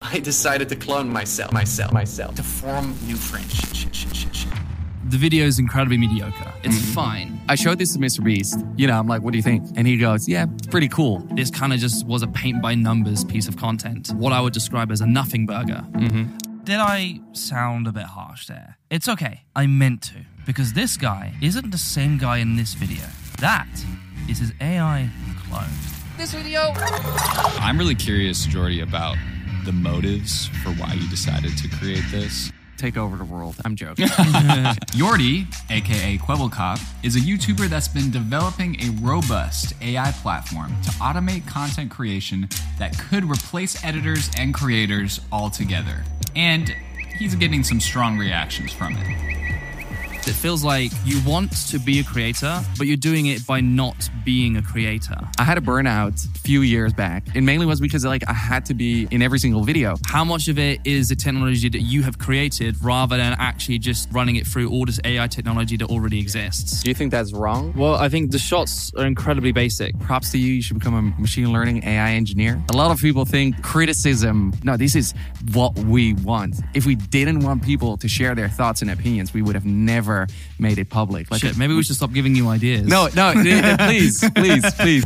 I decided to clone myself, myself, myself, to form new friends. The video is incredibly mediocre. It's Mm-hmm. fine. I showed this to Mr. Beast. You know, I'm like, what do you think? And he goes, yeah, it's pretty cool. This kind of just was a paint by numbers piece of content. What I would describe as a nothing burger. Mm-hmm. Did I sound a bit harsh there? It's okay. I meant to. Because this guy isn't the same guy in this video. That is his AI clone. This video. I'm really curious, Jordi, about the motives for why you decided to create this. Take over the world. I'm joking. Jordi, aka Kwebbelkop, is a YouTuber that's been developing a robust AI platform to automate content creation that could replace editors and creators altogether. And he's getting some strong reactions from it. It feels like you want to be a creator, but you're doing it by not being a creator. I had a burnout a few years back. It mainly was because like I had to be in every single video. How much of it is the technology that you have created rather than actually just running it through all this AI technology that already exists? Do you think that's wrong? Well, I think the shots are incredibly basic. Props to you. You should become a machine learning AI engineer. A lot of people think criticism, no, this is what we want. If we didn't want people to share their thoughts and opinions, we would have never made it public. Like, Shit, maybe we should stop giving you ideas. No, no, please, please, please.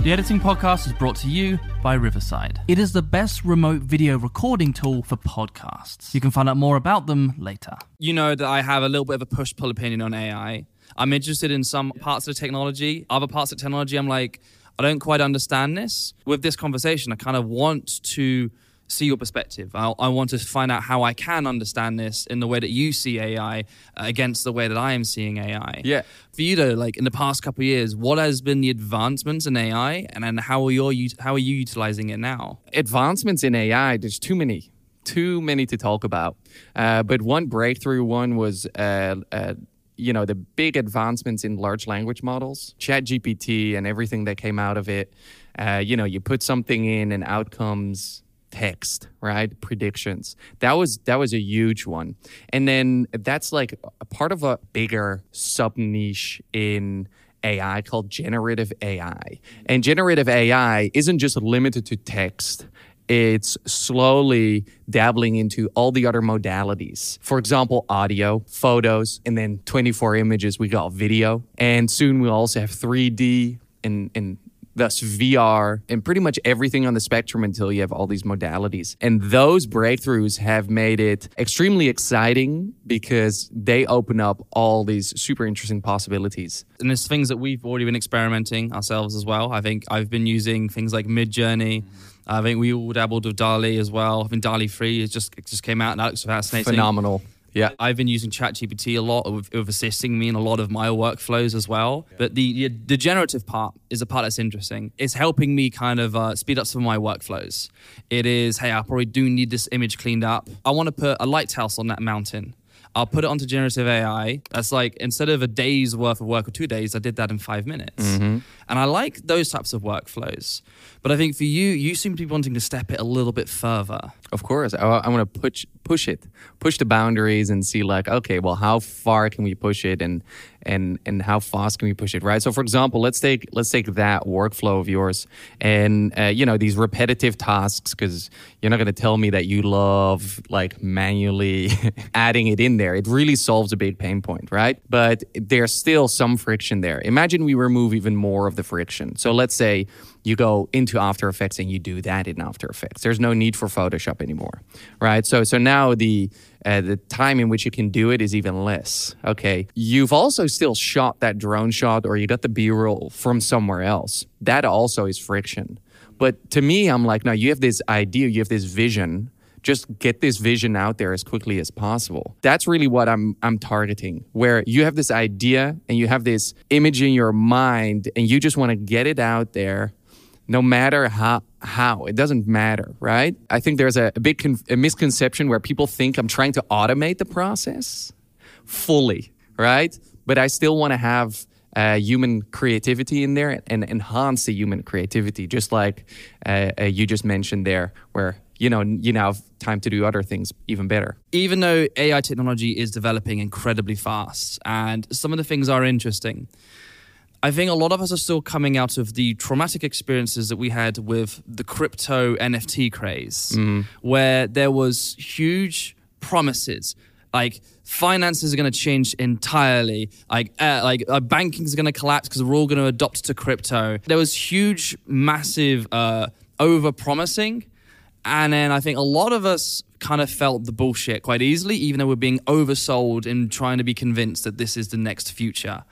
The Editing Podcast is brought to you by Riverside. It is the best remote video recording tool for podcasts. You can find out more about them later. You know that I have a little bit of a push pull opinion on AI. I'm interested in some parts of the technology, other parts of technology, I'm like, I don't quite understand this. With this conversation, I kind of want to see your perspective. I, I want to find out how I can understand this in the way that you see AI uh, against the way that I am seeing AI. Yeah. For you though, like in the past couple of years, what has been the advancements in AI, and then how are you how are you utilizing it now? advancements in AI, there's too many, too many to talk about. Uh, but one breakthrough one was, uh, uh, you know, the big advancements in large language models, ChatGPT, and everything that came out of it. Uh, you know, you put something in, and out comes text right predictions that was that was a huge one and then that's like a part of a bigger sub niche in AI called generative AI. And generative AI isn't just limited to text. It's slowly dabbling into all the other modalities. For example, audio, photos, and then 24 images, we got video. And soon we'll also have 3D and, and thus VR and pretty much everything on the spectrum until you have all these modalities. And those breakthroughs have made it extremely exciting because they open up all these super interesting possibilities. And there's things that we've already been experimenting ourselves as well. I think I've been using things like Midjourney. I think we all dabbled with DALL-E as well. I think DALL-E 3 is just just came out and that looks fascinating. Phenomenal. Yeah. I've been using ChatGPT a lot of, of assisting me in a lot of my workflows as well. But the, the the generative part is a part that's interesting. It's helping me kind of uh, speed up some of my workflows. It is, hey, I probably do need this image cleaned up. I want to put a lighthouse on that mountain. I'll put it onto generative AI. That's like instead of a day's worth of work or two days, I did that in five minutes. Mm-hmm. And I like those types of workflows. But I think for you, you seem to be wanting to step it a little bit further. Of course, I, I want to push push it, push the boundaries, and see like, okay, well, how far can we push it, and and and how fast can we push it, right? So, for example, let's take let's take that workflow of yours, and uh, you know these repetitive tasks, because you're not going to tell me that you love like manually adding it in there. It really solves a big pain point, right? But there's still some friction there. Imagine we remove even more of the friction. So let's say you go into After Effects and you do that in After Effects. There's no need for Photoshop anymore, right? So so now the uh, the time in which you can do it is even less. Okay, you've also still shot that drone shot or you got the B-roll from somewhere else. That also is friction. But to me, I'm like, no, you have this idea, you have this vision just get this vision out there as quickly as possible. That's really what I'm I'm targeting. Where you have this idea and you have this image in your mind and you just want to get it out there no matter how how it doesn't matter right? I think there's a, a big con- a misconception where people think i'm trying to automate the process fully right? But i still want to have uh, human creativity in there and enhance the human creativity just like uh, uh, you just mentioned there where you know you now have time to do other things even better. Even though ai technology is developing incredibly fast and some of the things are interesting I think a lot of us are still coming out of the traumatic experiences that we had with the crypto NFT craze, mm. where there was huge promises like finances are going to change entirely like uh, like uh, banking is going to collapse because we're all going to adopt to crypto there was huge massive uh, over promising and then I think a lot of us kind of felt the bullshit quite easily, even though we're being oversold in trying to be convinced that this is the next future.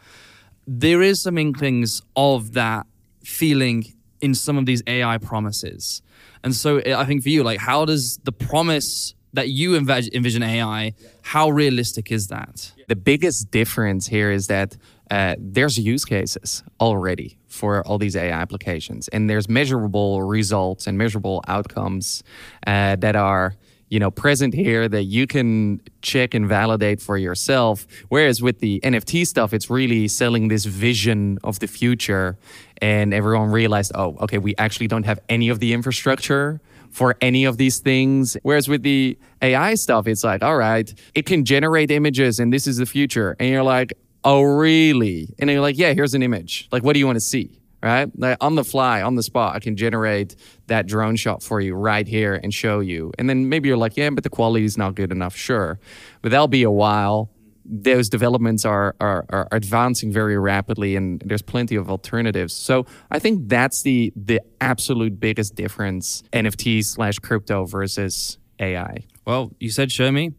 There is some inklings of that feeling in some of these AI promises. And so I think for you, like, how does the promise that you envision AI, how realistic is that? The biggest difference here is that uh, there's use cases already for all these AI applications, and there's measurable results and measurable outcomes uh, that are you know present here that you can check and validate for yourself whereas with the nft stuff it's really selling this vision of the future and everyone realized oh okay we actually don't have any of the infrastructure for any of these things. Whereas with the AI stuff, it's like, all right, it can generate images and this is the future. And you're like, oh, really? And you're like, yeah, here's an image. Like, what do you want to see? Right? Like on the fly, on the spot, I can generate that drone shot for you right here and show you. And then maybe you're like, yeah, but the quality is not good enough. Sure. But that'll be a while those developments are, are, are advancing very rapidly and there's plenty of alternatives. So I think that's the the absolute biggest difference NFT slash crypto versus AI. Well, you said show me.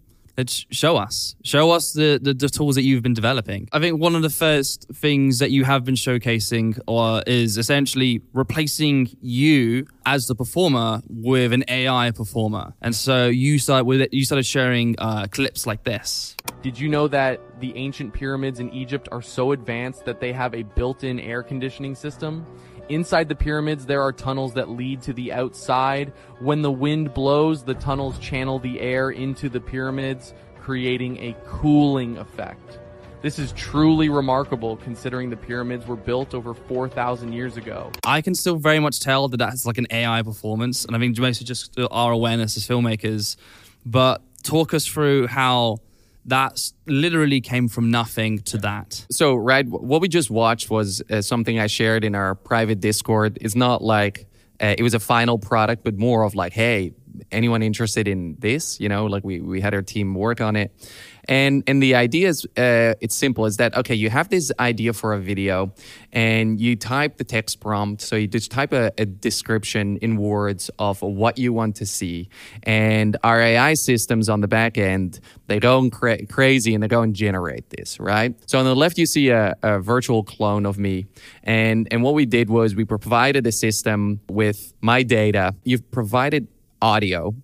Show us. Show us the, the, the, tools that you've been developing. I think one of the first things that you have been showcasing or is essentially replacing you as the performer with an AI performer. And so you started with it, you started sharing uh, clips like this. Did you know that the ancient pyramids in Egypt are so advanced that they have a built-in air conditioning system? Inside the pyramids, there are tunnels that lead to the outside. When the wind blows, the tunnels channel the air into the pyramids, creating a cooling effect. This is truly remarkable considering the pyramids were built over 4,000 years ago. I can still very much tell that that's like an AI performance, and I think mostly just our awareness as filmmakers. But talk us through how that literally came from nothing to that. So, right, what we just watched was uh, something I shared in our private Discord. It's not like uh, it was a final product, but more of like, hey, anyone interested in this? You know, like we, we had our team work on it. And and the idea is uh, it's simple. Is that okay? You have this idea for a video, and you type the text prompt. So you just type a, a description in words of what you want to see, and our AI systems on the back end they go cra- crazy and they go and generate this. Right. So on the left you see a, a virtual clone of me, and and what we did was we provided a system with my data. You've provided audio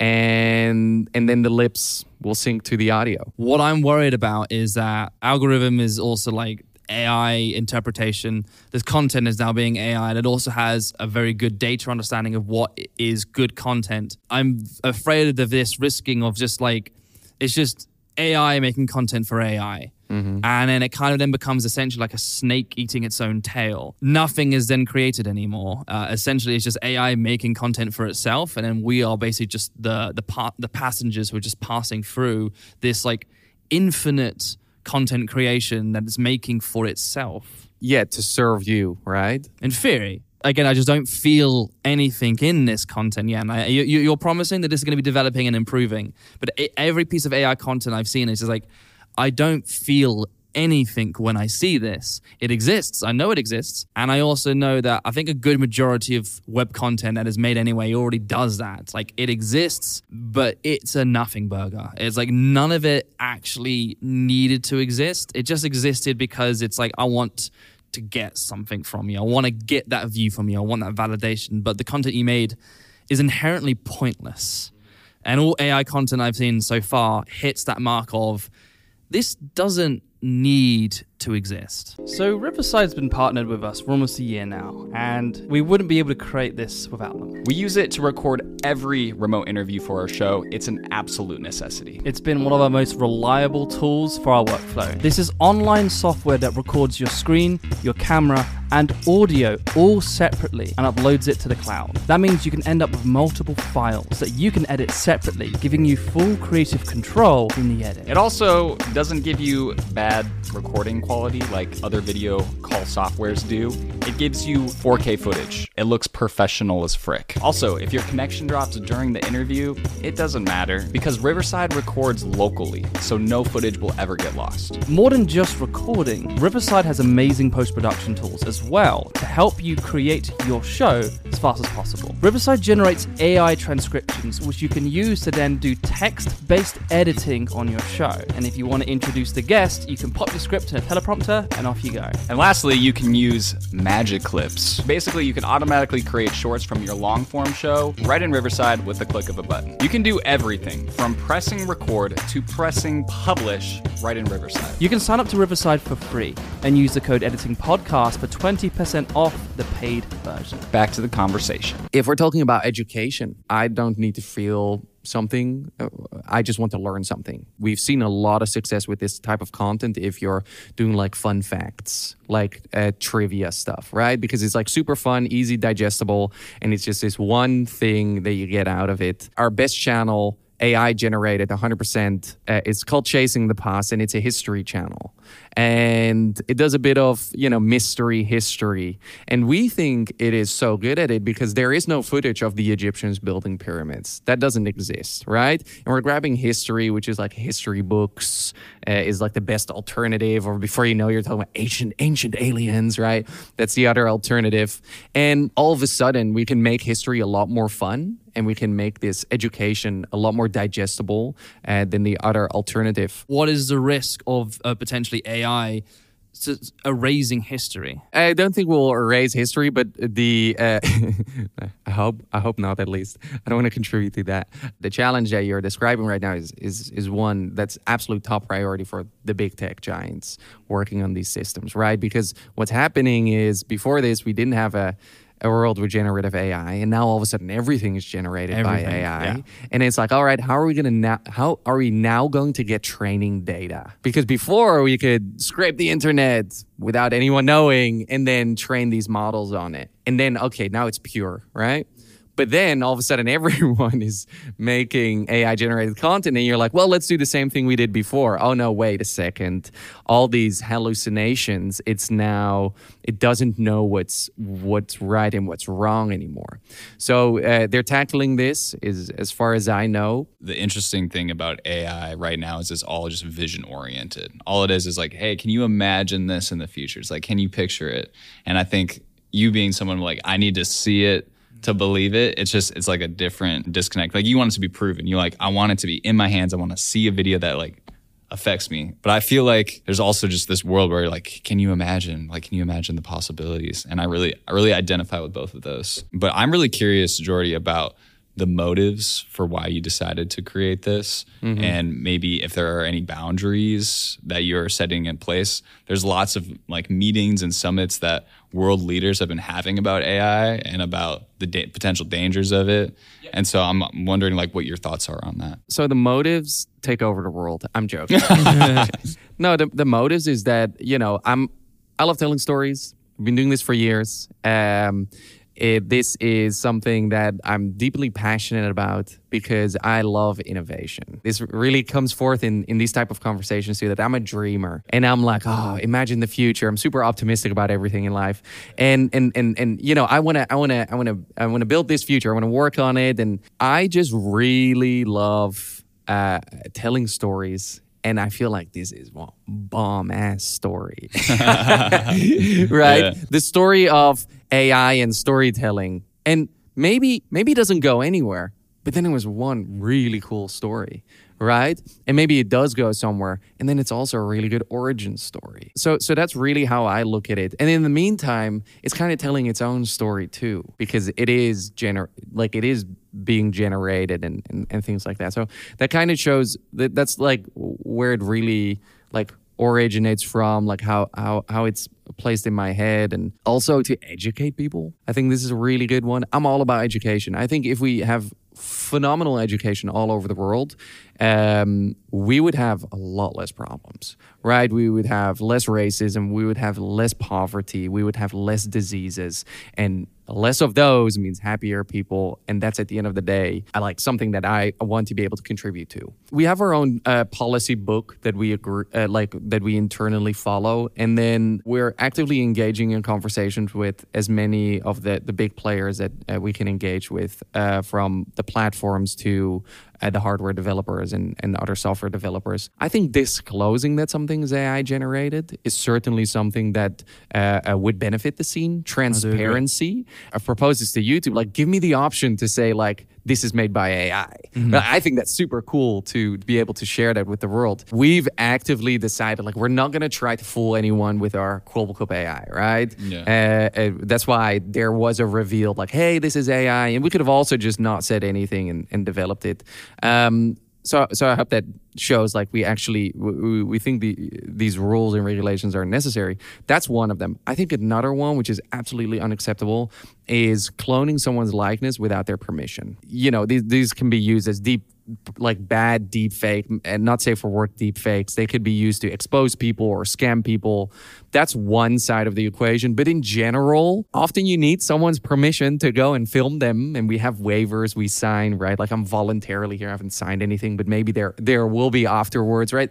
and and then the lips will sync to the audio. What I'm worried about is that algorithm is also like AI interpretation. This content is now being AI, and it also has a very good data understanding of what is good content. I'm afraid of this risking of just like it's just AI making content for AI. Mm-hmm. And then it kind of then becomes essentially like a snake eating its own tail. Nothing is then created anymore. Uh, essentially, it's just AI making content for itself, and then we are basically just the the pa- the passengers who are just passing through this like infinite content creation that it's making for itself. Yeah, to serve you, right? In theory again, I just don't feel anything in this content yet. And I, you, are promising that this is going to be developing and improving, but every piece of AI content I've seen is just like, I don't feel anything when I see this. It exists. I know it exists. And I also know that I think a good majority of web content that is made anyway already does that. Like it exists, but it's a nothing burger. It's like none of it actually needed to exist. It just existed because it's like, I want to get something from you. I want to get that view from you. I want that validation. But the content you made is inherently pointless. And all AI content I've seen so far hits that mark of this doesn't need to exist. So, Riverside's been partnered with us for almost a year now, and we wouldn't be able to create this without them. We use it to record every remote interview for our show. It's an absolute necessity. It's been one of our most reliable tools for our workflow. This is online software that records your screen, your camera, and audio all separately and uploads it to the cloud. That means you can end up with multiple files that you can edit separately, giving you full creative control in the edit. It also doesn't give you bad recording quality like other video call softwares do. It gives you 4K footage. It looks professional as frick. Also, if your connection drops during the interview, it doesn't matter because Riverside records locally, so no footage will ever get lost. More than just recording, Riverside has amazing post production tools as well to help you create your show as fast as possible. Riverside generates AI transcriptions, which you can use to then do text based editing on your show. And if you want to introduce the guest, you can pop your script in a teleprompter and off you go. And lastly, you can use magic clips. Basically, you can automatically create shorts from your long form show right in Riverside with the click of a button. You can do everything from pressing record to pressing publish right in Riverside. You can sign up to Riverside for free and use the code editing podcast for 20% off the paid version. Back to the conversation. If we're talking about education, I don't need to feel something. Uh, I just want to learn something. We've seen a lot of success with this type of content if you're doing like fun facts, like uh, trivia stuff, right? Because it's like super fun, easy, digestible, and it's just this one thing that you get out of it. Our best channel. AI generated 100%. Uh, it's called Chasing the Past and it's a history channel. And it does a bit of you know mystery history. And we think it is so good at it because there is no footage of the egyptians building pyramids. That doesn't exist right? And we're grabbing history which is like history books uh, is like the best alternative or before you know you're talking about ancient ancient aliens right? That's the other alternative. And all of a sudden we can make history a lot more fun and we can make this education a lot more digestible uh, than the other alternative. What is the risk of uh, potentially AI erasing history? I don't think we'll erase history, but the uh, I hope I hope not. At least I don't want to contribute to that. The challenge that you're describing right now is is is one that's absolute top priority for the big tech giants working on these systems, right? Because what's happening is before this we didn't have a a world with generative AI, and now all of a sudden everything is generated everything, by AI, yeah. and it's like, all right, how are we to now? How are we now going to get training data? Because before we could scrape the internet without anyone knowing, and then train these models on it, and then okay, now it's pure, right? But then all of a sudden, everyone is making AI generated content, and you're like, well, let's do the same thing we did before. Oh, no, wait a second. All these hallucinations, it's now, it doesn't know what's what's right and what's wrong anymore. So uh, they're tackling this, is as far as I know. The interesting thing about AI right now is it's all just vision oriented. All it is is like, hey, can you imagine this in the future? It's like, can you picture it? And I think you being someone like, I need to see it to believe it. It's just it's like a different disconnect. Like you want it to be proven. You're like I want it to be in my hands. I want to see a video that like affects me. But I feel like there's also just this world where like, can you imagine? Like, can you imagine the possibilities? And I really, I really identify with both of those. But I'm really curious, Jordi, about the motives for why you decided to create this mm-hmm. and maybe if there are any boundaries that you're setting in place. There's lots of like meetings and summits that world leaders have been having about ai and about the da- potential dangers of it. And so i'm wondering like what your thoughts are on that. So the motives take over the world. I'm joking. No the, the motives is that you know i'm i love telling stories. I've been doing this for years. Um, it, this is something that I'm deeply passionate about because I love innovation. This really comes forth in, in these type of conversations too that I'm a dreamer and I'm like, oh, imagine the future. I'm super optimistic about everything in life. And and and and you know, I wanna I wanna I wanna I wanna build this future. I wanna work on it. And I just really love uh, telling stories and I feel like this is one bomb ass story. right? Yeah. The story of AI and storytelling. And maybe maybe it doesn't go anywhere, but then it was one really cool story, right? And maybe it does go somewhere, and then it's also a really good origin story. So so that's really how I look at it. And in the meantime, it's kind of telling its own story too, because it is gener like it is being generated and, and, and things like that. So that kind of shows that that's like where it really like originates from, like how how how it's placed in my head and also to educate people. I think this is a really good one. I'm all about education. I think if we have phenomenal education all over the world, um, we would have a lot less problems, right? We would have less racism, we would have less poverty, we would have less diseases, and less of those means happier people. And that's at the end of the day, I like something that I want to be able to contribute to. We have our own uh, policy book that we agree, uh, like that we internally follow, and then we're actively engaging in conversations with as many of the the big players that uh, we can engage with, uh, from the platforms to uh, the hardware developers and, and other software developers. I think disclosing that something is AI generated is certainly something that uh, uh, would benefit the scene. Transparency. I've proposed this to YouTube. Like, give me the option to say, like, this is made by AI. But I think that's super cool to be able to share that with the world. We've actively decided, like, we're not going to try to fool anyone with our Kwebbelkop AI, right? Yeah. Uh, uh, that's why there was a reveal, like, hey, this is AI. And we could have also just not said anything and, and developed it. Um, so, so I hope that shows like we actually we, we think the these rules and regulations are necessary. That's one of them. I think another one, which is absolutely unacceptable, is cloning someone's likeness without their permission. You know, these these can be used as deep like bad deep fake and not safe for work deep fakes they could be used to expose people or scam people. That's one side of the equation. But in general often you need someone's permission to go and film them. And we have waivers we sign right? Like i'm voluntarily here. I haven't signed anything but maybe there there will be afterwards right?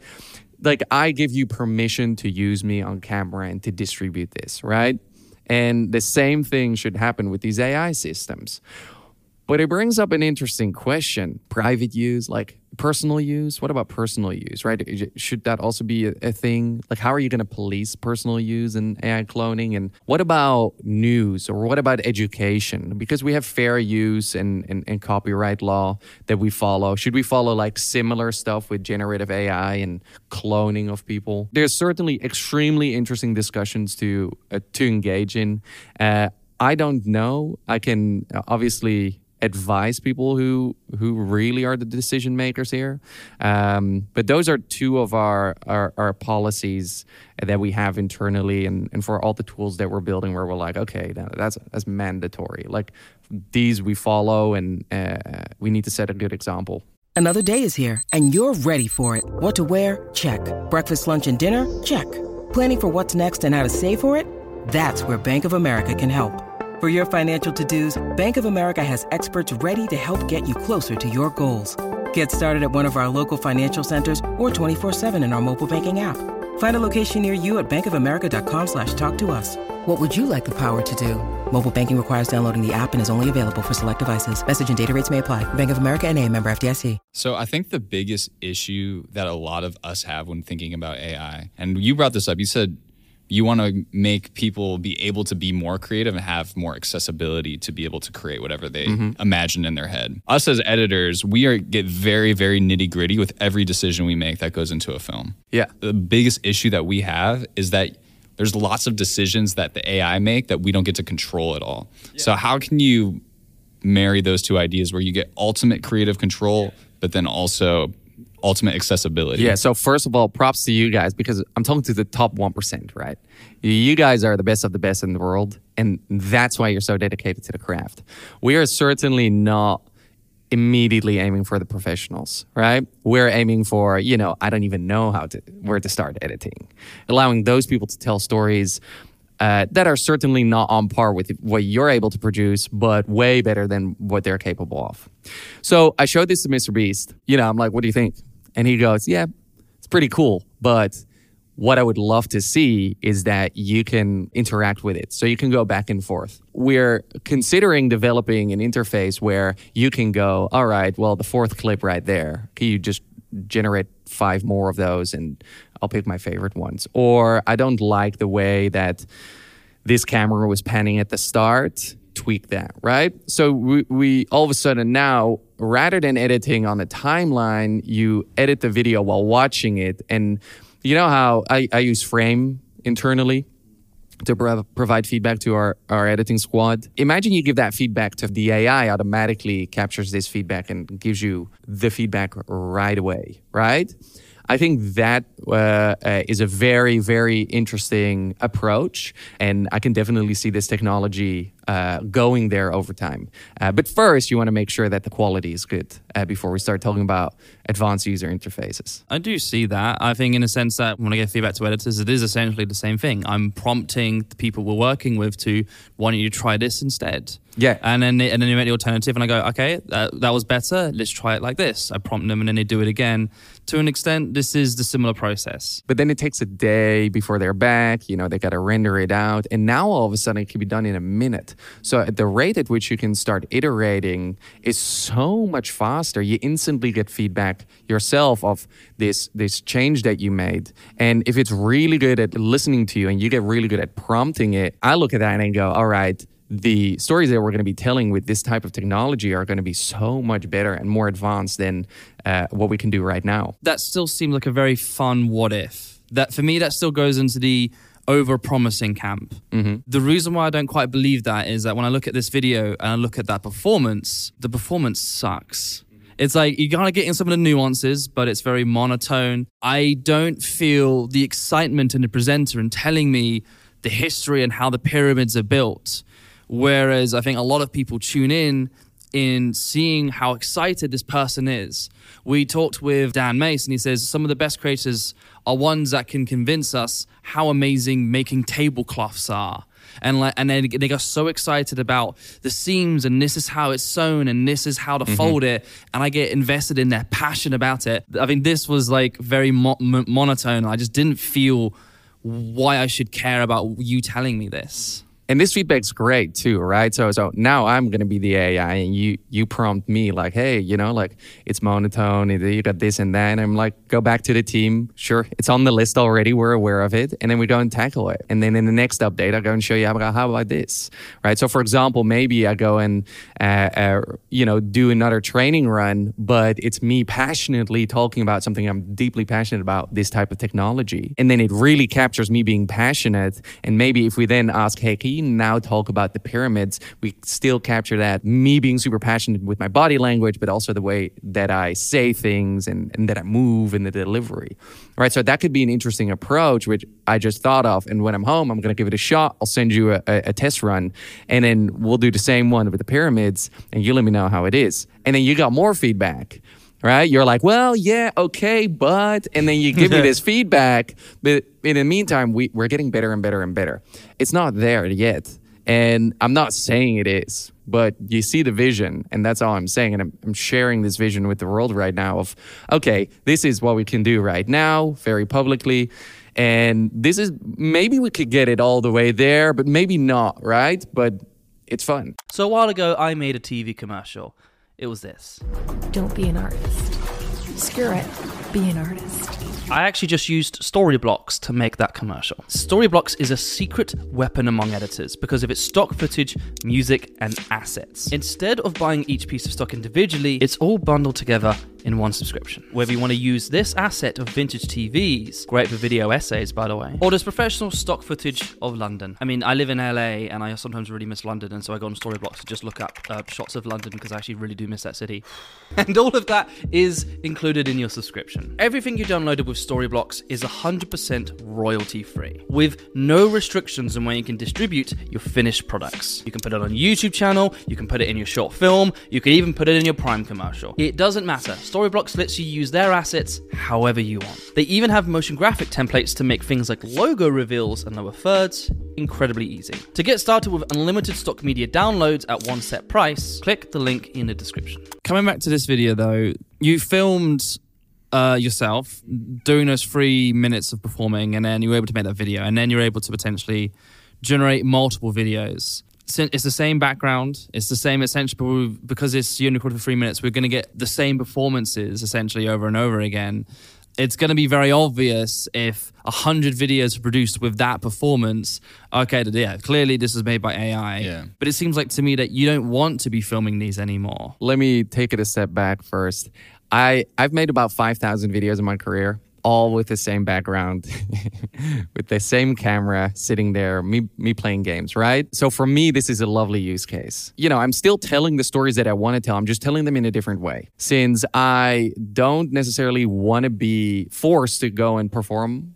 Like i give you permission to use me on camera and to distribute this right? And the same thing should happen with these ai systems but it brings up an interesting question private use, like personal use. What about personal use, right? Should that also be a, thing? Like, how are you going to police personal use and AI cloning? And what about news or what about education? Because we have fair use and, and, and copyright law that we follow. Should we follow like similar stuff with generative AI and cloning of people? There's certainly extremely interesting discussions to, uh, to engage in. Uh, I don't know. I can obviously advise people who who really are the decision makers here. Um, but those are two of our, our our policies that we have internally, and and for all the tools that we're building, where we're like, okay, that's that's mandatory. Like these we follow, and uh, we need to set a good example. Another day is here, and you're ready for it. What to wear? Check. Breakfast, lunch, and dinner? Check. Planning for what's next and how to save for it? That's where Bank of America can help. For your financial to dos, Bank of America has experts ready to help get you closer to your goals. Get started at one of our local financial centers or 24-7 in our mobile banking app. Find a location near you at bankofamerica.com slash talk to us. What would you like the power to do? Mobile banking requires downloading the app and is only available for select devices. Message and data rates may apply. Bank of America and a member FDIC. So I think the biggest issue that a lot of us have when thinking about AI, and you brought this up, you said you want to make people be able to be more creative and have more accessibility to be able to create whatever they mm-hmm. imagine in their head. Us as editors, we are get very, very nitty gritty with every decision we make that goes into a film. Yeah. The biggest issue that we have is that there's lots of decisions that the AI make that we don't get to control at all. So how can you marry those two ideas where you get ultimate creative control, but then also ultimate accessibility? Yeah. So first of all, props to you guys because I'm talking to the top one percent, right? You guys are the best of the best in the world, and that's why you're so dedicated to the craft. We are certainly not immediately aiming for the professionals, right? We're aiming for, you know, I don't even know how to where to start editing, allowing those people to tell stories. Uh, that are certainly not on par with what you're able to produce, but way better than what they're capable of. So I showed this to Mr. Beast. You know, I'm like, what do you think? And he goes, yeah, it's pretty cool. But what I would love to see is that you can interact with it. So you can go back and forth. We're considering developing an interface where you can go, all right, well, the fourth clip right there, can you just generate five more of those and I'll pick my favorite ones. Or I don't like the way that this camera was panning at the start tweak that, right? So we, we all of a sudden now, rather than editing on the timeline, you edit the video while watching it. And you know how I, I use Frame internally to pro- provide feedback to our, our editing squad. Imagine you give that feedback to the AI automatically captures this feedback and gives you the feedback right away, right? I think that uh, uh, is a very, very interesting approach. And I can definitely see this technology uh, going there over time. Uh, but first, you want to make sure that the quality is good uh, before we start talking about advanced user interfaces. I do see that. I think, in a sense, that when I give feedback to editors, it is essentially the same thing. I'm prompting the people we're working with to, why don't you try this instead? Yeah. And then and then you make the alternative, and I go, okay, that, that was better. Let's try it like this. I prompt them, and then they do it again. To an extent, this is the similar process. But then it takes a day before they're back. You know, they got to render it out, and now all of a sudden it can be done in a minute. So at the rate at which you can start iterating is so much faster. You instantly get feedback yourself of this this change that you made. And if it's really good at listening to you and you get really good at prompting it, I look at that and I go, all right, the stories that we're going to be telling with this type of technology are going to be so much better and more advanced than uh, what we can do right now. That still seems like a very fun what if. That for me, that still goes into the over promising camp. Mm-hmm. The reason why I don't quite believe that is that when I look at this video and I look at that performance, the performance sucks. It's like you gotta get in some of the nuances, but it's very monotone. I don't feel the excitement in the presenter in telling me the history and how the pyramids are built. Whereas I think a lot of people tune in in seeing how excited this person is. We talked with Dan Mace, and he says some of the best creators are ones that can convince us how amazing making tablecloths are. And like, and they, they got so excited about the seams, and this is how it's sewn, and this is how to Mm-hmm. fold it. And I get invested in their passion about it. I think this was like very mo- m- monotone. I just didn't feel why I should care about you telling me this. And this feedback's great too, right? So so now I'm gonna be the AI, and you you prompt me like, hey, you know, like it's monotone, you got this and that, and I'm like, go back to the team. Sure, it's on the list already. We're aware of it, and then we go and tackle it. And then in the next update, I go and show you how about this, right? So for example, maybe I go and uh, uh, you know do another training run, but it's me passionately talking about something I'm deeply passionate about, this type of technology, and then it really captures me being passionate. And maybe if we then ask, hey, can you now talk about the pyramids? We still capture that me being super passionate with my body language, but also the way that I say things and, and that I move in the delivery, right? So that could be an interesting approach, which I just thought of. And when I'm home, I'm going to give it a shot. I'll send you a, a test run, and then we'll do the same one with the pyramids, and you let me know how it is. And then you got more feedback right? You're like, well, yeah, okay, but, and then you give me this feedback. But in the meantime, we, we're getting better and better and better. It's not there yet. And I'm not saying it is, but you see the vision, and that's all I'm saying. And I'm, I'm sharing this vision with the world right now of, okay, this is what we can do right now, very publicly. And this is maybe we could get it all the way there, but maybe not, right? But it's fun. So a while ago, I made a TV commercial. It was this. Don't be an artist. Screw it. Be an artist. I actually just used Storyblocks to make that commercial. Storyblocks is a secret weapon among editors because of its stock footage, music, and assets. Instead of buying each piece of stock individually, it's all bundled together in one subscription. Whether you want to use this asset of vintage TVs, great for video essays, by the way, or this professional stock footage of London. I mean, I live in LA and I sometimes really miss London, and so I go on Storyblocks to just look up uh, shots of London because I actually really do miss that city. And all of that is included in your subscription. Everything you downloaded with Storyblocks is 100% royalty free, with no restrictions on where you can distribute your finished products. You can put it on YouTube channel, you can put it in your short film, you can even put it in your Prime commercial. It doesn't matter. Storyblocks lets you use their assets however you want. They even have motion graphic templates to make things like logo reveals and lower thirds incredibly easy. To get started with unlimited stock media downloads at one set price, click the link in the description. Coming back to this video though, you filmed uh, yourself doing those three minutes of performing, and then you were able to make that video, and then you're able to potentially generate multiple videos. It's the same background. It's the same essentially because it's recorded for three minutes. We're going to get the same performances essentially over and over again. It's going to be very obvious if a hundred videos are produced with that performance. Okay, yeah, clearly this is made by AI. Yeah. But it seems like to me that you don't want to be filming these anymore. Let me take it a step back first. I I've made about 5,000 videos in my career, all with the same background, with the same camera sitting there, me me playing games, right? So for me this is a lovely use case. You know, I'm still telling the stories that I want to tell. I'm just telling them in a different way. Since I don't necessarily want to be forced to go and perform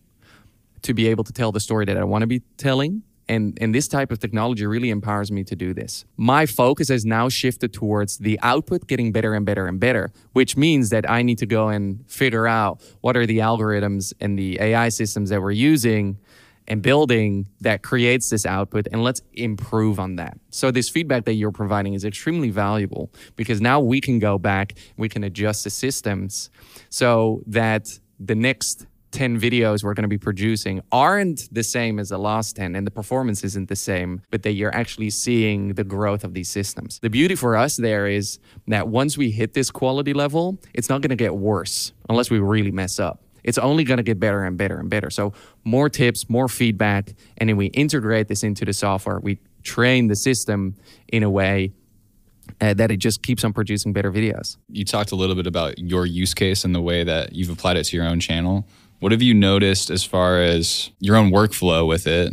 to be able to tell the story that I want to be telling. And, and this type of technology really empowers me to do this. My focus has now shifted towards the output getting better and better and better, which means that I need to go and figure out what are the algorithms and the AI systems that we're using and building that creates this output and let's improve on that. So this feedback that you're providing is extremely valuable because now we can go back, we can adjust the systems so that the next 10 videos we're going to be producing aren't the same as the last 10 and the performance isn't the same, but that you're actually seeing the growth of these systems. The beauty for us there is that once we hit this quality level, it's not going to get worse unless we really mess up. It's only going to get better and better and better. So, more tips, more feedback, and then we integrate this into the software. We train the system in a way uh, that it just keeps on producing better videos. You talked a little bit about your use case and the way that you've applied it to your own channel. What have you noticed as far as your own workflow with it,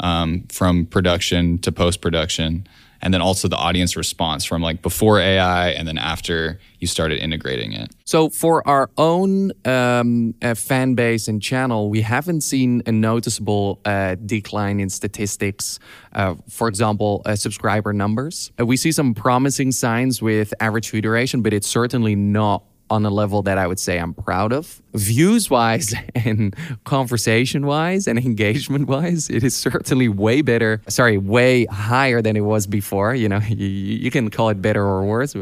um, from production to post production, and then also the audience response from like before AI and then after you started integrating it? So for our own um, uh, fan base and channel, we haven't seen a noticeable uh, decline in statistics. Uh, for example, uh, subscriber numbers. Uh, we see some promising signs with average view duration, but it's certainly not on a level that I would say I'm proud of. Views wise and conversation wise and engagement wise, it is certainly way better. Sorry, way higher than it was before. You know, you, you can call it better or worse.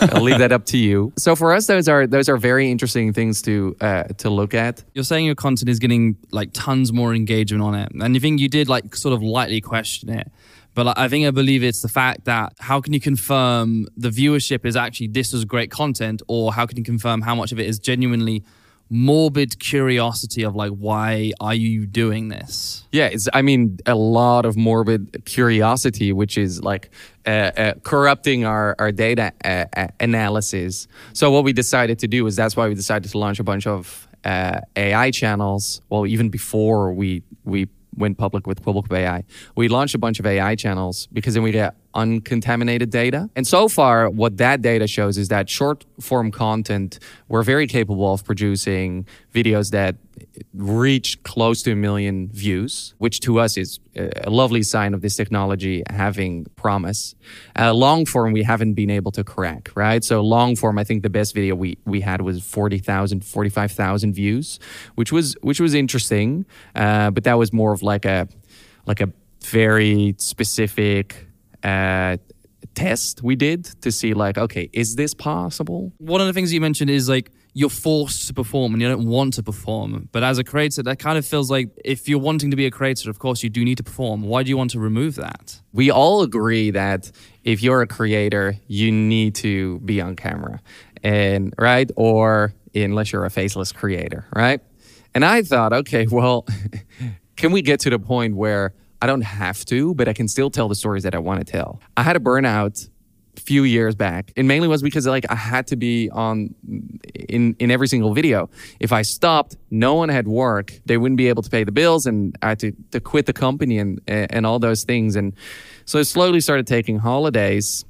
I'll leave that up to you. So for us, those are those are very interesting things to uh, to look at. You're saying your content is getting like tons more engagement on it, and you think you did like sort of lightly question it. But I think I believe it's the fact that how can you confirm the viewership is actually this is great content, or how can you confirm how much of it is genuinely morbid curiosity of like why are you doing this? Yeah, it's I mean a lot of morbid curiosity, which is like uh, uh, corrupting our our data uh, uh analysis. So what we decided to do is that's why we decided to launch a bunch of uh, AI channels. Well, even before we we went public with Quibble AI. We launched a bunch of AI channels because then we get uncontaminated data. And so far, what that data shows is that short form content, we're very capable of producing videos that reach close to a million views, which to us is a lovely sign of this technology having promise. Uh, long form, we haven't been able to crack, right? So long form, I think the best video we, we had was 40,000, 45,000 views, which was, which was interesting. Uh, but that was more of like a, like a very specific, uh, test we did to see like okay is this possible? One of the things you mentioned is like you're forced to perform and you don't want to perform. But as a creator that kind of feels like if you're wanting to be a creator of course you do need to perform. Why do you want to remove that? We all agree that if you're a creator you need to be on camera and right? Or unless you're a faceless creator right? And i thought okay well can we get to the point where I don't have to, but I can still tell the stories that I want to tell. I had a burnout a few years back, and mainly was because like I had to be on in in every single video. If I stopped, no one had work. They wouldn't be able to pay the bills, and I had to, to quit the company and and all those things. And so I slowly started taking holidays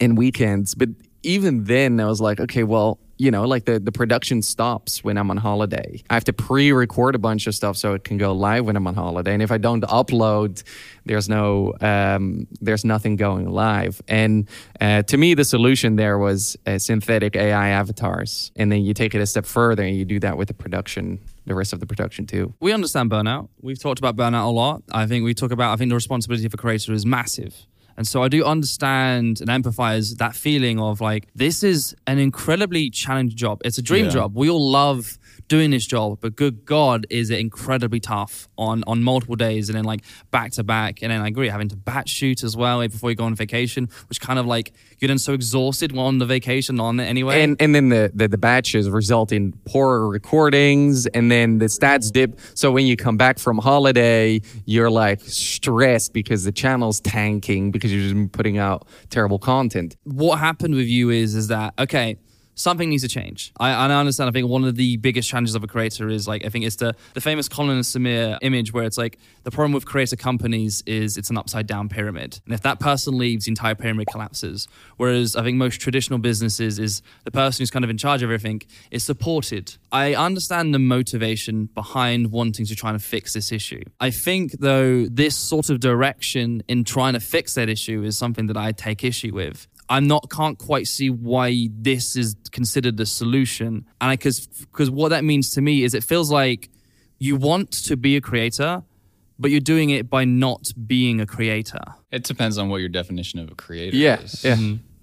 and weekends, but even then I was like, okay, well, you know, like the, the production stops when I'm on holiday. I have to pre record a bunch of stuff so it can go live when I'm on holiday. And if I don't upload, there's no, um, there's nothing going live. And uh, to me, the solution there was uh, synthetic AI avatars. And then you take it a step further and you do that with the production the rest of the production too. We understand burnout. We've talked about burnout a lot. I think we talk about I think the responsibility for a creator is massive. And so I do understand and empathize that feeling of like, this is an incredibly challenging job. It's a dream Yeah. job. We all love doing this job, but good God, is it incredibly tough on on multiple days and then like back to back. And then I agree, having to batch shoot as well eh, before you go on vacation, which kind of like you're then so exhausted while on the vacation on it anyway. And and then the, the, the batches result in poorer recordings and then the stats dip. So when you come back from holiday, you're like stressed because the channel's tanking because you're just putting out terrible content. what happened with you is is that okay something needs to change. I, I understand i think one of the biggest challenges of a creator is like i think it's the the famous colin and samir image where it's like the problem with creator companies is it's an upside down pyramid. And if that person leaves the entire pyramid collapses. Whereas i think most traditional businesses is the person who's kind of in charge of everything is supported. I understand the motivation behind wanting to try and fix this issue. I think though this sort of direction in trying to fix that issue is something that i take issue with I'm not can't quite see why this is considered the solution. And I because because what that means to me is it feels like you want to be a creator, but you're doing it by not being a creator. It depends on what your definition of a creator Yeah, is. yeah.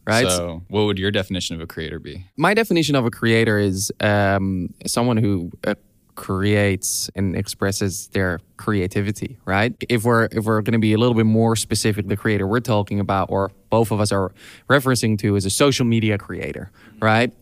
Right? So, what would your definition of a creator be? My definition of a creator is um, someone who uh, creates and expresses their creativity. Right? If we're if we're going to be a little bit more specific, the creator we're talking about, or both of us are referencing to, is a social media creator. Right?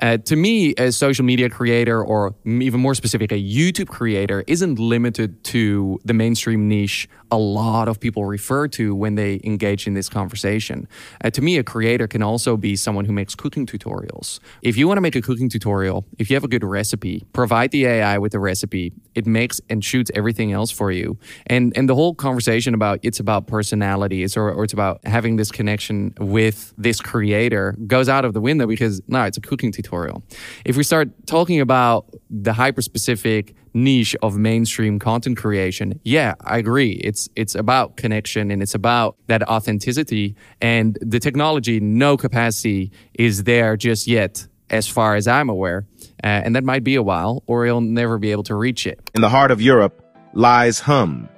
Uh, to me, a social media creator, or even more specific, a YouTube creator, isn't limited to the mainstream niche a lot of people refer to when they engage in this conversation. Uh, to me, a creator can also be someone who makes cooking tutorials. If you want to make a cooking tutorial, if you have a good recipe, provide the AI with the recipe. It makes and shoots everything else for you. And and the whole conversation about it's about personality, it's or, or it's about having this connection with this creator goes out of the window because no, it's a cooking tutorial. If we start talking about the hyper specific niche of mainstream content creation, yeah, I agree. It's it's about connection and it's about that authenticity and the technology. No capacity is there just yet, as far as I'm aware, uh, and that might be a while, or you'll never be able to reach it. In the heart of Europe lies Hum,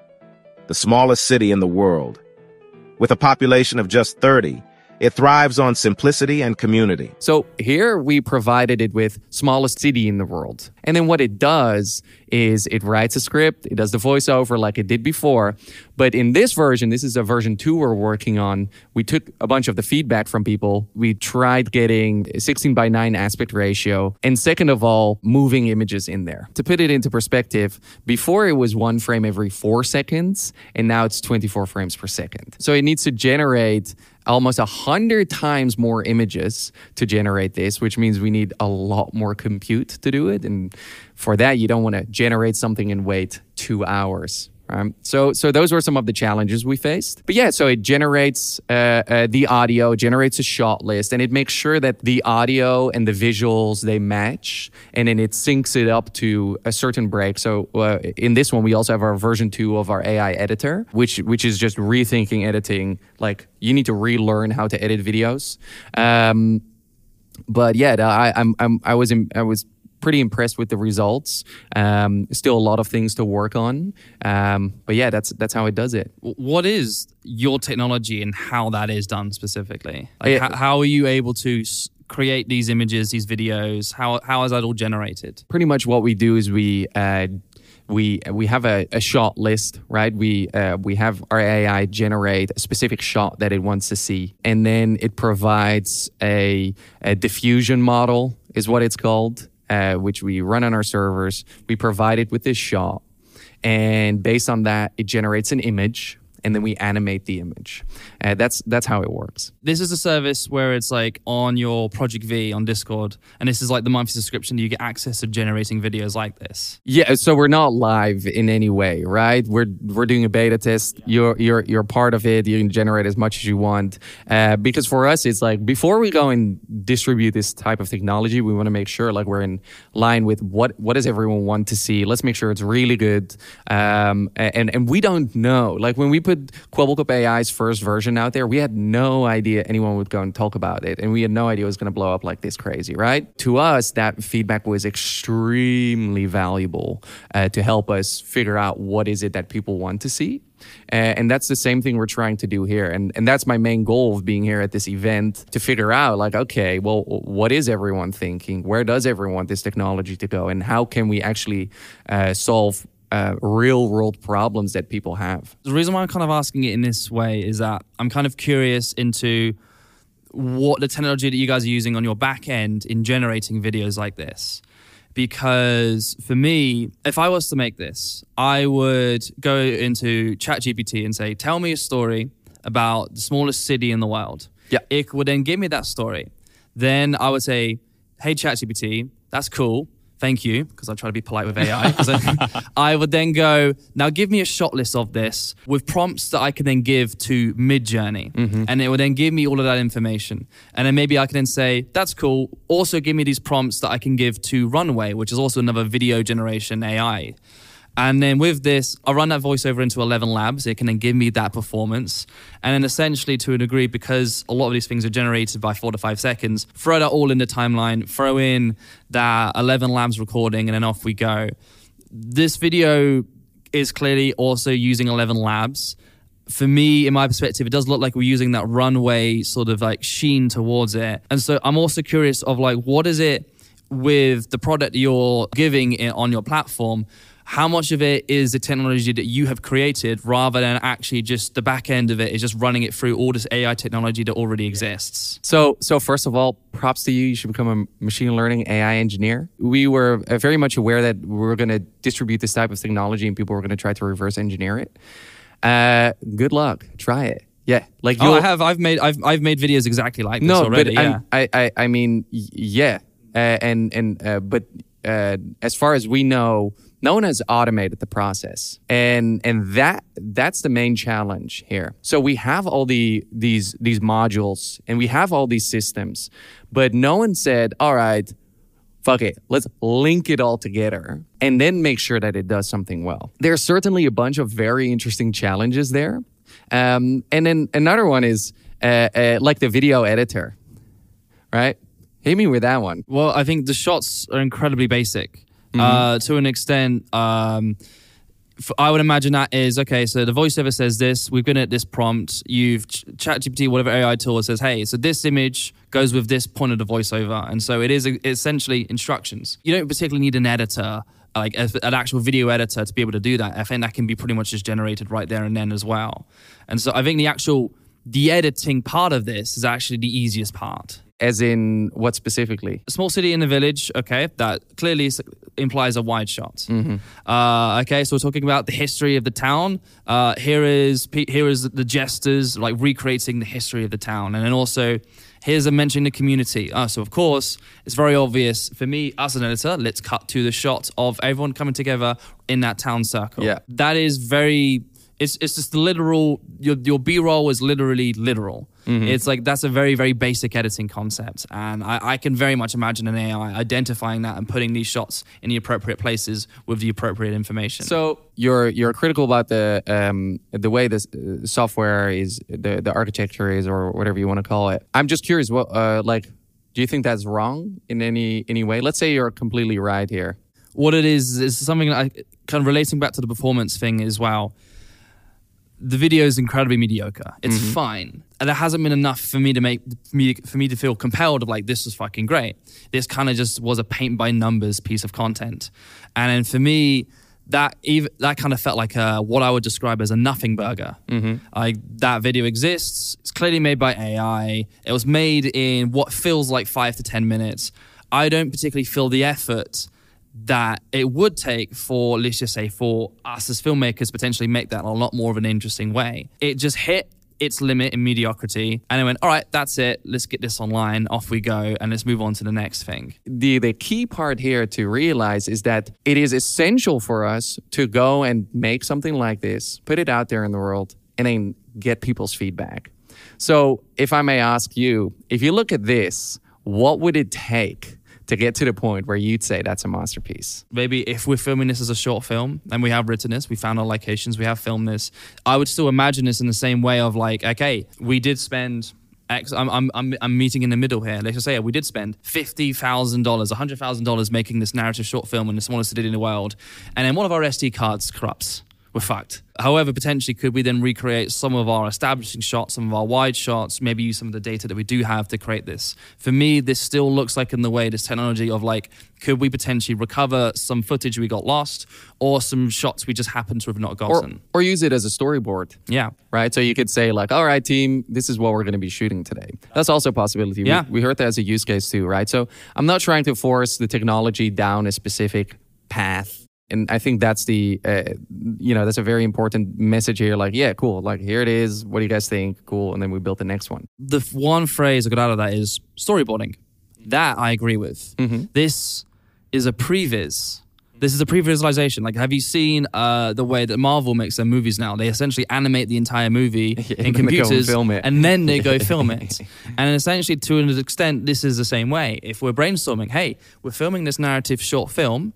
the smallest city in the world. With a population of just 30, it thrives on simplicity and community. So here we provided it with smallest city in the world. And then what it does is it writes a script, it does the voiceover like it did before. But in this version, this is a version two we're working on. We took a bunch of the feedback from people. We tried getting 16 by 9 aspect ratio. And second of all, moving images in there. To put it into perspective, before it was one frame every four seconds, and now it's 24 frames per second. So it needs to generate almost a hundred times more images to generate this, which means we need a lot more compute to do it. And for that, you don't want to generate something and wait two hours. Um, so, so those were some of the challenges we faced. But yeah, so it generates uh, uh, the audio, generates a shot list, and it makes sure that the audio and the visuals they match, and then it syncs it up to a certain break. So uh, in this one, we also have our version two of our AI editor, which which is just rethinking editing. Like you need to relearn how to edit videos. Um, but yeah, I, I'm, I'm I was in, I was pretty impressed with the results. Um, still a lot of things to work on, um, but yeah, that's that's how it does it. What is your technology and how that is done specifically? Like, Yeah. how, how are you able to s- create these images, these videos? How how is that all generated? Pretty much what we do is we. Uh, we we have a, a shot list, right? We uh, we have our AI generate a specific shot that it wants to see, and then it provides a, a diffusion model, is what it's called, uh, which we run on our servers. We provide it with this shot, and based on that, it generates an image, and then we animate the image. Uh, that's that's how it works. This is a service where it's like on your Project V on Discord, and this is like the monthly subscription. You get access to generating videos like this. Yeah, so we're not live in any way, right? We're we're doing a beta test. You're you're you're part of it. You can generate as much as you want. Uh, because for us, it's like before we go and distribute this type of technology, we want to make sure like we're in line with what what does everyone want to see. Let's make sure it's really good. Um, and and we don't know. Like when we put Kwebbelkop AI's first version out there, we had no idea anyone would go and talk about it, and we had no idea it was going to blow up like this crazy, right? To us, that feedback was extremely valuable uh, to help us figure out what is it that people want to see. Uh, and that's the same thing we're trying to do here. And, and that's my main goal of being here at this event to figure out, like, okay, well, what is everyone thinking? Where does everyone want this technology to go? And how can we actually uh, solve uh, real world problems that people have? The reason why I'm kind of asking it in this way is that I'm kind of curious into what the technology that you guys are using on your back end in generating videos like this because for me, if I was to make this, I would go into ChatGPT and say, "Tell me a story about the smallest city in the world." Yeah, it would then give me that story. Then I would say, "Hey ChatGPT, that's cool thank you, because I try to be polite with AI. I, I, would then go, now give me a shot list of this with prompts that I can then give to Midjourney. Mm-hmm. And it would then give me all of that information. And then maybe I can then say, that's cool. Also give me these prompts that I can give to Runway, which is also another video generation AI. And then with this, I run that voiceover into ElevenLabs. It can then give me that performance. And then essentially, to a degree, because a lot of these things are generated by four to five seconds, throw that all in the timeline, throw in that ElevenLabs recording, and then off we go. This video is clearly also using ElevenLabs. For me, in my perspective, it does look like we're using that runway sort of like sheen towards it. And so I'm also curious of like, what is it with the product you're giving it on your platform? How much of it is the technology that you have created rather than actually just the back end of it is just running it through all this AI technology that already exists? So, so first of all, props to you. You should become a machine learning AI engineer. We were uh, very much aware that we were going to distribute this type of technology and people were going to try to reverse engineer it. Uh, good luck. Try it. Yeah, like oh, I have. I've made. I've I've made videos exactly like this no, already. but yeah. I, I I mean yeah, uh, and and uh, but uh, as far as we know, no one has automated the process. And and that that's the main challenge here. So we have all the these these modules and we have all these systems but no one said all right fuck it let's link it all together and then make sure that it does something well. There's certainly a bunch of very interesting challenges there. Um, and then another one is uh, uh, like the video editor right? Hit me with that one. Well i think the shots are incredibly basic mm-hmm. uh, to an extent. Um, I would imagine that is okay. So the voiceover says this. We've been at this prompt. You've ChatGPT, whatever AI tool says, hey, so this image goes with this point of the voiceover, and so it is essentially instructions. You don't particularly need an editor, like an actual video editor, to be able to do that. I think that can be pretty much just generated right there and then as well. And so I think the actual the editing part of this is actually the easiest part. As in what specifically? A small city in a village, okay, that clearly implies a wide shot. Mm-hmm. Uh, okay, so we're talking about the history of the town. Uh, here is here is the jesters like recreating the history of the town, and then also here's a mention the community. Uh, so of course, it's very obvious for me as an editor. Let's cut to the shot of everyone coming together in that town circle. Yeah, that is very it's it's just the literal. Your your B roll is literally literal. Mm-hmm. It's like that's a very very basic editing concept, and I, I can very much imagine an AI identifying that and putting these shots in the appropriate places with the appropriate information. So you're you're critical about the um, the way this uh, software is the the architecture is or whatever you want to call it. I'm just curious. What uh, like do you think that's wrong in any any way? Let's say you're completely right here. What it is is something I kind of relating back to the performance thing as well the video is incredibly mediocre. It's mm-hmm. fine. And there hasn't been enough for me to make me for me to feel compelled of like this was fucking great. This kind of just was a paint by numbers piece of content. And then for me, that even that kind of felt like a, what I would describe as a nothing burger. Mm-hmm. Like that video exists. It's clearly made by AI. It was made in what feels like five to ten minutes. I don't particularly feel the effort that it would take for, let's just say, for us as filmmakers potentially make that a lot more of an interesting way. It just hit its limit in mediocrity and it went, all right, that's it. Let's get this online. Off we go and let's move on to the next thing. The, the key part here to realize is that it is essential for us to go and make something like this, put it out there in the world, and then get people's feedback. So, if I may ask you, if you look at this, what would it take to get to the point where you'd say that's a masterpiece? Maybe if we're filming this as a short film and we have written this, we found our locations, we have filmed this, I would still imagine this in the same way of like, okay, we did spend X, I'm, I'm, I'm, I'm meeting in the middle here. Let's just say we did spend $50,000, $100,000 making this narrative short film in the smallest city in the world. And then one of our SD cards corrupts we're fucked. However, potentially, could we then recreate some of our establishing shots, some of our wide shots, maybe use some of the data that we do have to create this? For me, this still looks like in the way this technology of like, could we potentially recover some footage we got lost or some shots we just happen to have not or, gotten? or use it as a storyboard. yeah. Right. So you could say, like, all right, team, this is what we're going to be shooting today. That's also a possibility. Yeah. We, we heard that as a use case too, right? So I'm not trying to force the technology down a specific path. And I think that's the, uh, you know, that's a very important message here. Like, yeah, cool. Like, here it is. What do you guys think? Cool. And then we built the next one. the one phrase I got out of that is storyboarding. That I agree with. This is a previs. This is a pre-visualization. Like, have you seen uh, the way that Marvel makes their movies now? They essentially animate the entire movie and in then they go and computers, film it. and then they go film it. And essentially, to an extent, this is the same way. If we're brainstorming, hey, we're filming this narrative short film,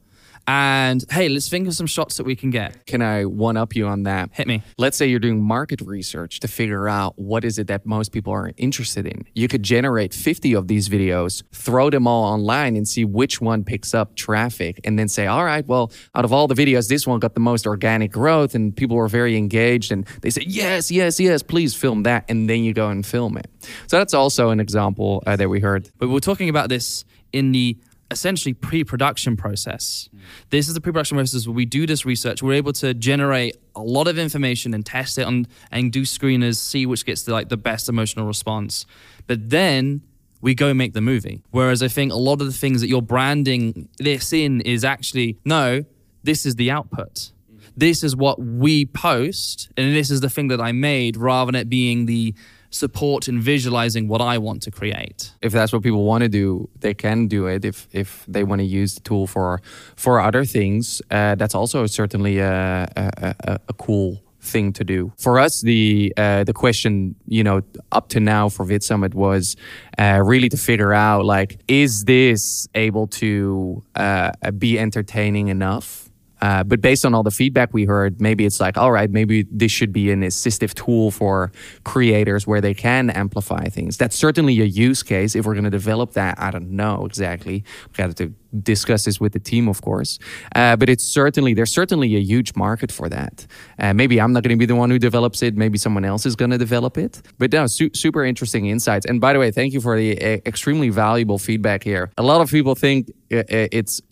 and hey, let's think of some shots that we can get. Can I one up you on that? Hit me. Let's say you're doing market research to figure out what is it that most people are interested in. You could generate 50 of these videos, throw them all online and see which one picks up traffic and then say, "All right, well, out of all the videos, this one got the most organic growth and people were very engaged and they say, "Yes, yes, yes, please film that." And then you go and film it. So that's also an example uh, that we heard. But we're talking about this in the essentially pre-production process. This is the pre-production process where we do this research. We're able to generate a lot of information and test it on and do screeners, see which gets the, like the best emotional response. But then we go make the movie. Whereas I think a lot of the things that you're branding this in is actually no, this is the output. This is what we post, and this is the thing that I made, rather than it being the support in visualizing what I want to create. if that's what people want to do, they can do it. If if they want to use the tool for for other things, uh, that's also certainly a, a, a, a cool thing to do. For us, the uh, the question, you know, up to now for VidSummit was uh, really to figure out like, is this able to uh, be entertaining enough? Uh, but based on all the feedback we heard, maybe it's like, all right, maybe this should be an assistive tool for creators where they can amplify things. That's certainly a use case. If we're going to develop that, I don't know exactly. We got to discuss this with the team, of course. Uh, but it's certainly there's certainly a huge market for that. Uh, maybe I'm not going to be the one who develops it. Maybe someone else is going to develop it. But no, su- super interesting insights. And by the way, thank you for the uh, extremely valuable feedback here. A lot of people think uh, uh, it's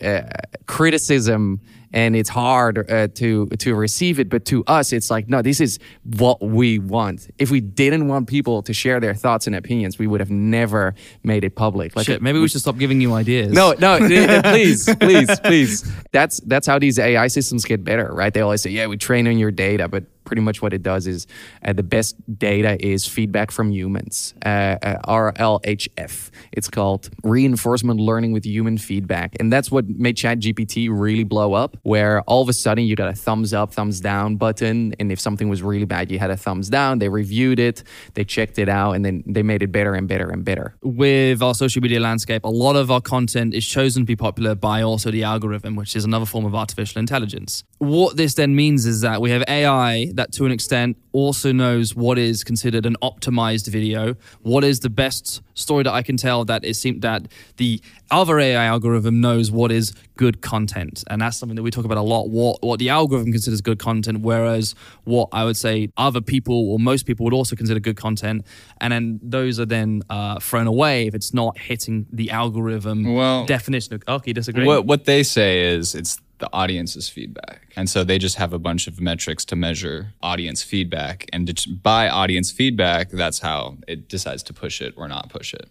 criticism and it's hard uh, to to receive it but to us it's like no this is what we want if we didn't want people to share their thoughts and opinions we would have never made it public like Shit, maybe we should stop giving you ideas. no, no, please, please, please. That's that's how these AI systems get better, right? They always say, "Yeah, we train on your data," but pretty much what it does is uh, the best data is feedback from humans. Uh, uh, RLHF. It's called reinforcement learning with human feedback, and that's what made ChatGPT really blow up. Where all of a sudden you got a thumbs up, thumbs down button, and if something was really bad, you had a thumbs down. They reviewed it, they checked it out, and then they made it better and better and better. with our social media landscape, a lot of our content is chosen to be popular by also the algorithm, which is another form of artificial intelligence. What this then means is that we have AI that, to an extent, also knows what is considered an optimized video, what is the best story that I can tell that it seems that the other AI algorithm knows what is good content, and that's something that we talk about a lot. What what the algorithm considers good content, whereas what I would say other people or most people would also consider good content, and then those are then uh, thrown away if it's not hitting the algorithm Well- definition. Of, okay, disagree. What what they say is it's the audience's feedback, and so they just have a bunch of metrics to measure audience feedback, and by audience feedback, that's how it decides to push it or not push it.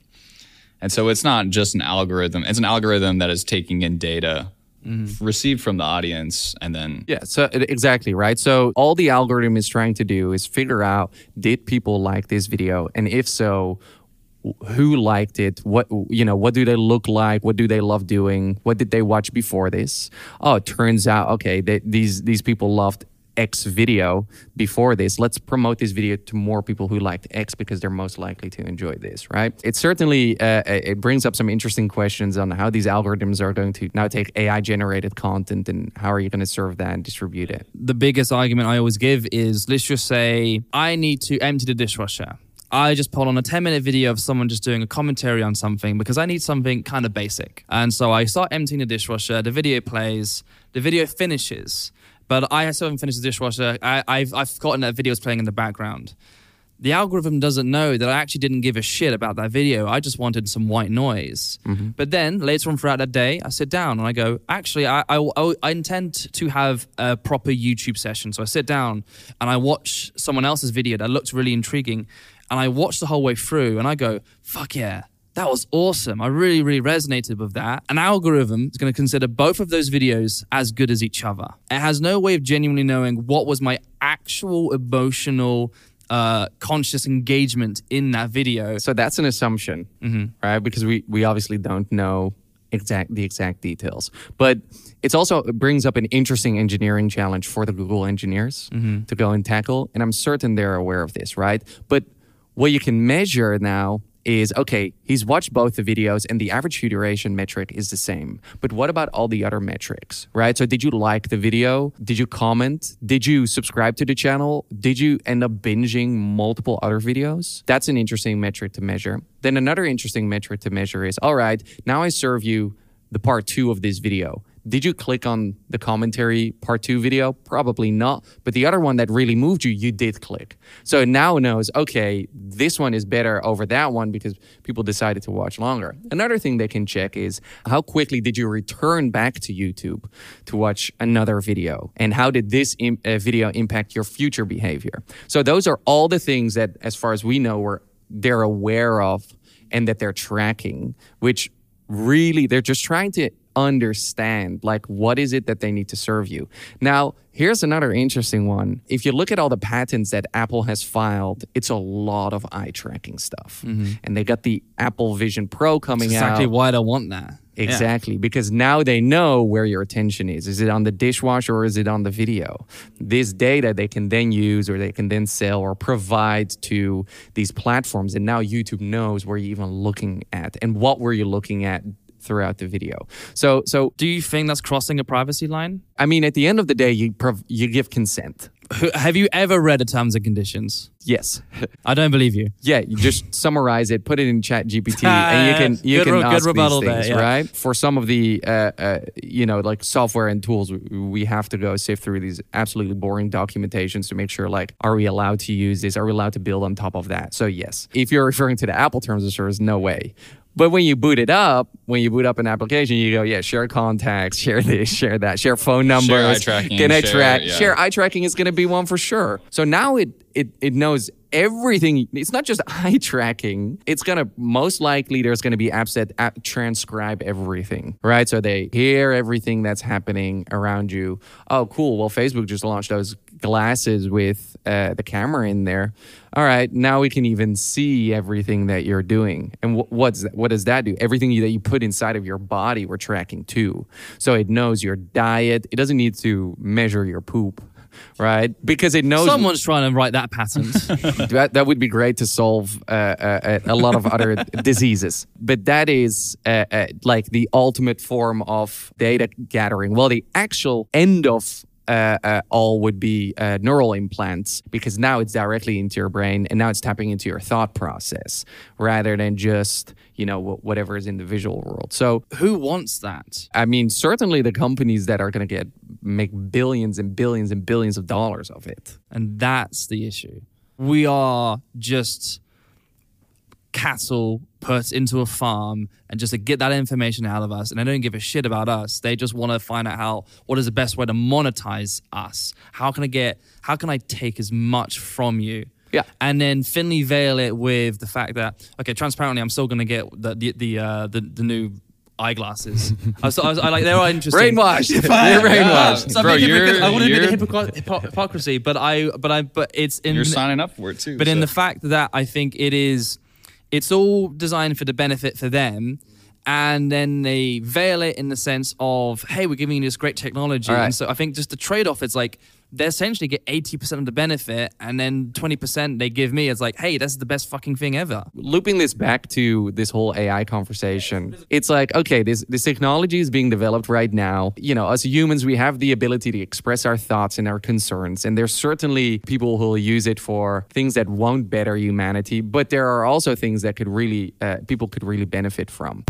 And so it's not just an algorithm; it's an algorithm that is taking in data mm-hmm. received from the audience, and then Yeah, so exactly, right? So all the algorithm is trying to do is figure out did people like this video? And if so who liked it what you know what do they look like what do they love doing what did they watch before this? Oh it turns out okay they, these these people loved x video before this. Let's promote this video to more people who liked x because they're most likely to enjoy this right? It certainly uh, it brings up some interesting questions on how these algorithms are going to now take ai generated content and how are you going to serve that and distribute it? The biggest argument I always give is let's just say I need to empty the dishwasher. I just put on a 10 minute video of someone just doing a commentary on something because I need something kind of basic. And so I start emptying the dishwasher, the video plays, the video finishes. but I still haven't finished the dishwasher. I, I've I've forgotten that video's playing in the background. The algorithm doesn't know that I actually didn't give a shit about that video. I just wanted some white noise. Mm-hmm. But then later on throughout that day, I sit down and I go, actually, I, I, I intend to have a proper YouTube session. So I sit down and I watch someone else's video that looks really intriguing. And I watch the whole way through and I go, fuck yeah, that was awesome. I really, really resonated with that. An algorithm is going to consider both of those videos as good as each other. It has no way of genuinely knowing what was my actual emotional, uh, conscious engagement in that video. So that's an assumption, right? Because we we obviously don't know exact the exact details, but it's also it brings up an interesting engineering challenge for the Google engineers to go and tackle, and I'm certain they're aware of this, right? But what you can measure now is okay, he's watched both the videos and the average view duration metric is the same. But what about all the other metrics, right? So, did you like the video? Did you comment? Did you subscribe to the channel? Did you end up binging multiple other videos? That's an interesting metric to measure. Then, another interesting metric to measure is all right, now I serve you the part two of this video. Did you click on the commentary part two video? Probably not. But the other one that really moved you, you did click. So it now knows, okay, this one is better over that one because people decided to watch longer. Another thing they can check is how quickly did you return back to YouTube to watch another video? And how did this Im- uh, video impact your future behavior? So those are all the things that, as far as we know, we're, they're aware of and that they're tracking, which really they're just trying to understand like what is it that they need to serve you now here's another interesting one if you look at all the patents that apple has filed it's a lot of eye tracking stuff mm-hmm. and they got the apple vision pro coming That's exactly out why they want that. Yeah. Exactly, because now they know where your attention is. Is it on the dishwasher or is it on the video? This data they can then use or they can then sell or provide to these platforms. And now YouTube knows where you're even looking at and what were you looking at throughout the video. So, so Do you think that's crossing a privacy line? I mean, at the end of the day, you prov- you give consent. Have you ever read the terms and conditions? Yes. I don't believe you. Yeah, you just summarize it, put it in ChatGPT, and you can you Good can re- ask rebuttal these there, things, yeah. right? For some of the uh, uh, you know like software and tools, we, we have to go sift through these absolutely boring documentations to make sure like are we allowed to use this? Are we allowed to build on top of that? So yes, if you're referring to the Apple terms of service, no way. But when you boot it up, when you boot up an application, you go, yeah, share contacts, share this, share that, share phone numbers. share eye tracking, Can I share- track? yeah. Share eye tracking is going to be one for sure. So now it it it knows everything. It's not just eye tracking. It's gonna most likely there's gonna be apps that app transcribe everything, right? So they hear everything that's happening around you. Oh, cool. Well, Facebook just launched those glasses with uh, the camera in there. All right, now we can even see everything that you're doing. And wh- what's that, what does that do? Everything you, that you put inside of your body, we're tracking too. So it knows your diet. It doesn't need to measure your poop, right? Because it knows Someone's trying to write that patent. that, that would be great to solve uh, uh, a lot of other diseases. But that is uh, uh, like the ultimate form of data gathering. Well, the actual end of uh, uh, all would be uh, neural implants because now it's directly into your brain and now it's tapping into your thought process rather than just you know whatever is in the visual world. So Who wants that? I mean, certainly the companies that are going to get make billions and billions and billions of dollars of it. And that's the issue. We are just cattle put into a farm and just to get that information out of us and they don't give a shit about us they just want to find out how what is the best way to monetize us how can i get how can i take as much from you Yeah. and then thinly veil it with the fact that okay transparently i'm still going to get the the the, uh, the the new eyeglasses I, was, I, was, I like they are interesting Brainwashed. You're Yeah. brainwashed. So Bro, you're- I want to be the you're- hypocr- hypocrisy, but I, but I, but it's in. You're signing up for it too. But in the fact that I think it is, it's all designed for the benefit for them. And then they veil it in the sense of, hey, we're giving you this great technology. Right. And so I think just the trade off is like, they essentially get 80% of the benefit, and then 20% they give me. It's like, hey, that's the best fucking thing ever. looping this back to this whole AI conversation, it's like, okay, this this technology is being developed right now. You know, as humans, we have the ability to express our thoughts and our concerns. And there's certainly people who will use it for things that won't better humanity, but there are also things that could really uh, people could really benefit from.